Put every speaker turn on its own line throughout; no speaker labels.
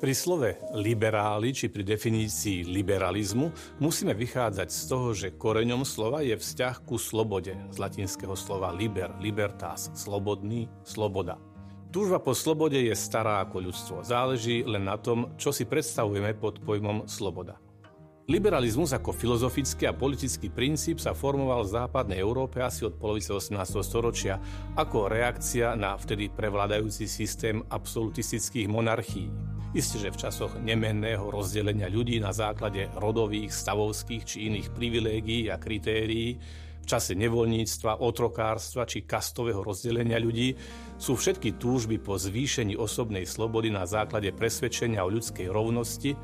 Pri slove liberáli či pri definícii liberalizmu musíme vychádzať z toho, že koreňom slova je vzťah ku slobode, z latinského slova liber, libertas, slobodný, sloboda. Túžba po slobode je stará ako ľudstvo. Záleží len na tom, čo si predstavujeme pod pojmom sloboda. Liberalizmus ako filozofický a politický princíp sa formoval v západnej Európe asi od polovice 18. storočia ako reakcia na vtedy prevládajúci systém absolutistických monarchií. Isté, že v časoch nemenného rozdelenia ľudí na základe rodových, stavovských či iných privilégií a kritérií, v čase nevoľníctva, otrokárstva či kastového rozdelenia ľudí sú všetky túžby po zvýšení osobnej slobody na základe presvedčenia o ľudskej rovnosti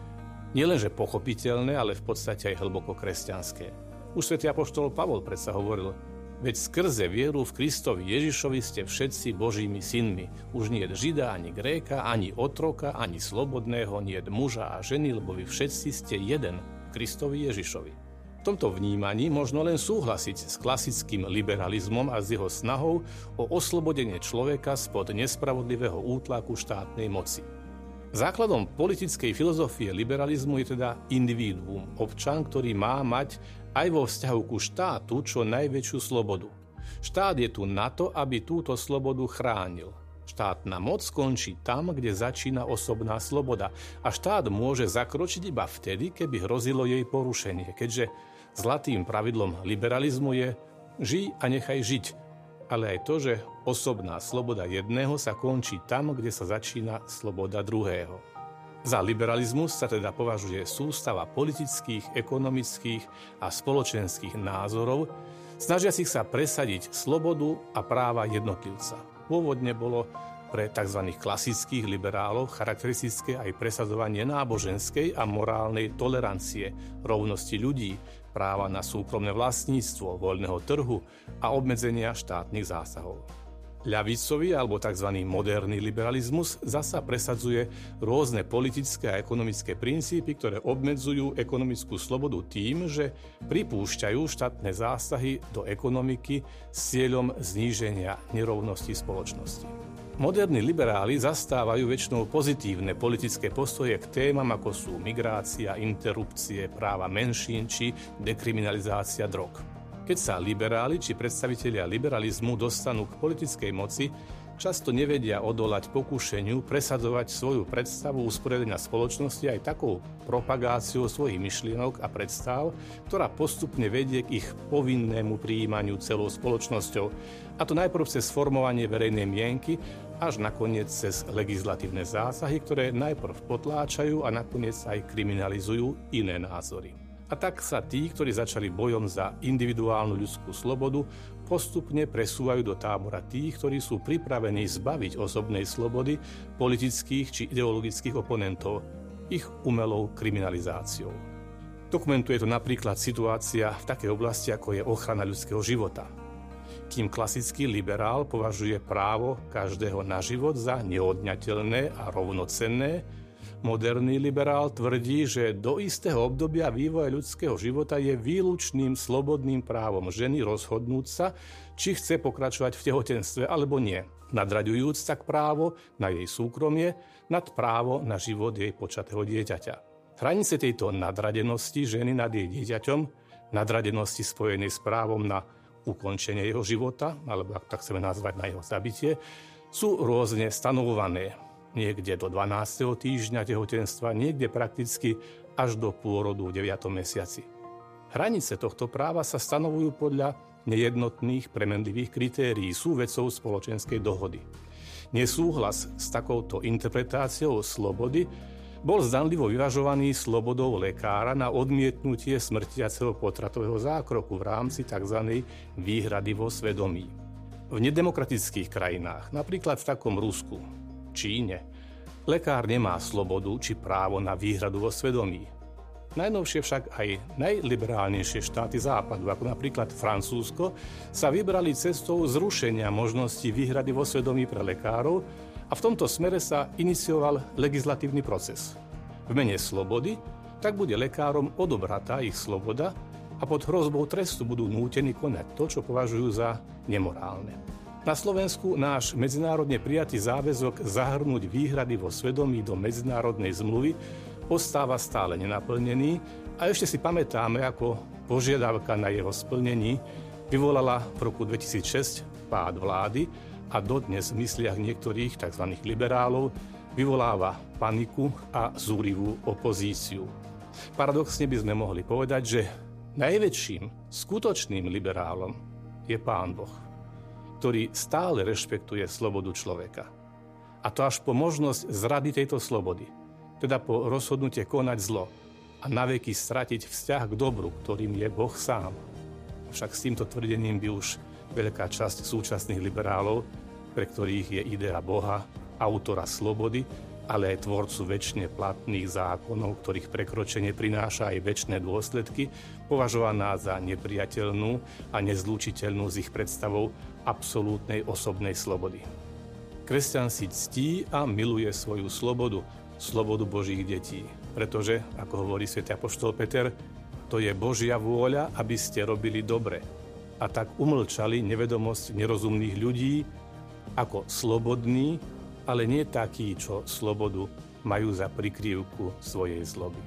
nielenže pochopiteľné, ale v podstate aj hlboko kresťanské. Už svätý apoštol Pavol predsa hovoril, veď skrze vieru v Kristovi Ježišovi ste všetci Božími synmi. Už nie Žida, ani Gréka, ani otroka, ani slobodného, nie muža a ženy, lebo vy všetci ste jeden Kristovi Ježišovi. V tomto vnímaní možno len súhlasiť s klasickým liberalizmom a s jeho snahou o oslobodenie človeka spod nespravodlivého útlaku štátnej moci. Základom politickej filozofie liberalizmu je teda individuum, občan, ktorý má mať aj vo vzťahu ku štátu čo najväčšiu slobodu. Štát je tu na to, aby túto slobodu chránil. Štátna moc skončí tam, kde začína osobná sloboda a štát môže zakročiť iba vtedy, keby hrozilo jej porušenie, keďže zlatým pravidlom liberalizmu je žij a nechaj žiť, ale aj to, že osobná sloboda jedného sa končí tam, kde sa začína sloboda druhého. Za liberalizmus sa teda považuje sústava politických, ekonomických a spoločenských názorov, snažiacich sa presadiť slobodu a práva jednotlivca. Pôvodne bolo pre tzv. klasických liberálov charakteristické aj presadzovanie náboženskej a morálnej tolerancie, rovnosti ľudí, práva na súkromné vlastníctvo, voľného trhu a obmedzenia štátnych zásahov. Ľavicový alebo tzv. moderný liberalizmus zasa presadzuje rôzne politické a ekonomické princípy, ktoré obmedzujú ekonomickú slobodu tým, že pripúšťajú štátne zásahy do ekonomiky s cieľom zníženia nerovnosti spoločnosti. Moderní liberáli zastávajú väčšinou pozitívne politické postoje k témam ako sú migrácia, interrupcie, práva menšín či dekriminalizácia drog. Keď sa liberáli či predstavitelia liberalizmu dostanú k politickej moci, často nevedia odolať pokušeniu presadzovať svoju predstavu usporiadania spoločnosti aj takou propagáciou svojich myšlienok a predstav, ktorá postupne vedie k ich povinnému prijímaniu celou spoločnosťou, a to najprv cez formovanie verejnej mienky až nakoniec cez legislatívne zásahy, ktoré najprv potláčajú a nakoniec aj kriminalizujú iné názory. A tak sa tí, ktorí začali bojom za individuálnu ľudskú slobodu, postupne presúvajú do tábora tých, ktorí sú pripravení zbaviť osobnej slobody politických či ideologických oponentov ich umelou kriminalizáciou. Dokumentuje to napríklad situácia v takej oblasti, ako je ochrana ľudského života – kým klasický liberál považuje právo každého na život za neodňateľné a rovnocenné, moderný liberál tvrdí, že do istého obdobia vývoja ľudského života je výlučným slobodným právom ženy rozhodnúť sa, či chce pokračovať v tehotenstve alebo nie, nadraďujúc tak právo na jej súkromie nad právo na život jej počatého dieťaťa. Hranice tejto nadradenosti ženy nad jej dieťaťom, nadradenosti spojenej s právom na ukončenie jeho života, alebo ak tak chceme nazvať na jeho zabitie, sú rôzne stanovované. Niekde do 12. týždňa tehotenstva, niekde prakticky až do pôrodu v 9. mesiaci. Hranice tohto práva sa stanovujú podľa nejednotných premenlivých kritérií, sú vecou spoločenskej dohody. Nesúhlas s takouto interpretáciou slobody bol zdanlivo vyvažovaný slobodou lekára na odmietnutie smrtiaceho potratového zákroku v rámci tzv. výhrady vo svedomí. V nedemokratických krajinách, napríklad v takom Rusku, Číne, lekár nemá slobodu či právo na výhradu vo svedomí. Najnovšie však aj najliberálnejšie štáty západu, ako napríklad Francúzsko, sa vybrali cestou zrušenia možnosti výhrady vo svedomí pre lekárov a v tomto smere sa inicioval legislatívny proces. V mene slobody tak bude lekárom odobratá ich sloboda a pod hrozbou trestu budú nútení konať to, čo považujú za nemorálne. Na Slovensku náš medzinárodne prijatý záväzok zahrnúť výhrady vo svedomí do medzinárodnej zmluvy ostáva stále nenaplnený a ešte si pamätáme, ako požiadavka na jeho splnení vyvolala v roku 2006 pád vlády a dodnes v mysliach niektorých tzv. liberálov vyvoláva paniku a zúrivú opozíciu. Paradoxne by sme mohli povedať, že najväčším skutočným liberálom je Pán Boh ktorý stále rešpektuje slobodu človeka. A to až po možnosť zrady tejto slobody, teda po rozhodnutie konať zlo a naveky stratiť vzťah k dobru, ktorým je Boh sám. Však s týmto tvrdením by už veľká časť súčasných liberálov, pre ktorých je idea Boha, autora slobody, ale aj tvorcu väčšine platných zákonov, ktorých prekročenie prináša aj väčšie dôsledky, považovaná za nepriateľnú a nezlúčiteľnú s ich predstavou absolútnej osobnej slobody. Kresťan si ctí a miluje svoju slobodu, slobodu Božích detí, pretože, ako hovorí svätý Apoštol Peter, to je Božia vôľa, aby ste robili dobre. A tak umlčali nevedomosť nerozumných ľudí ako slobodní, ale nie takí, čo slobodu majú za prikrývku svojej zloby.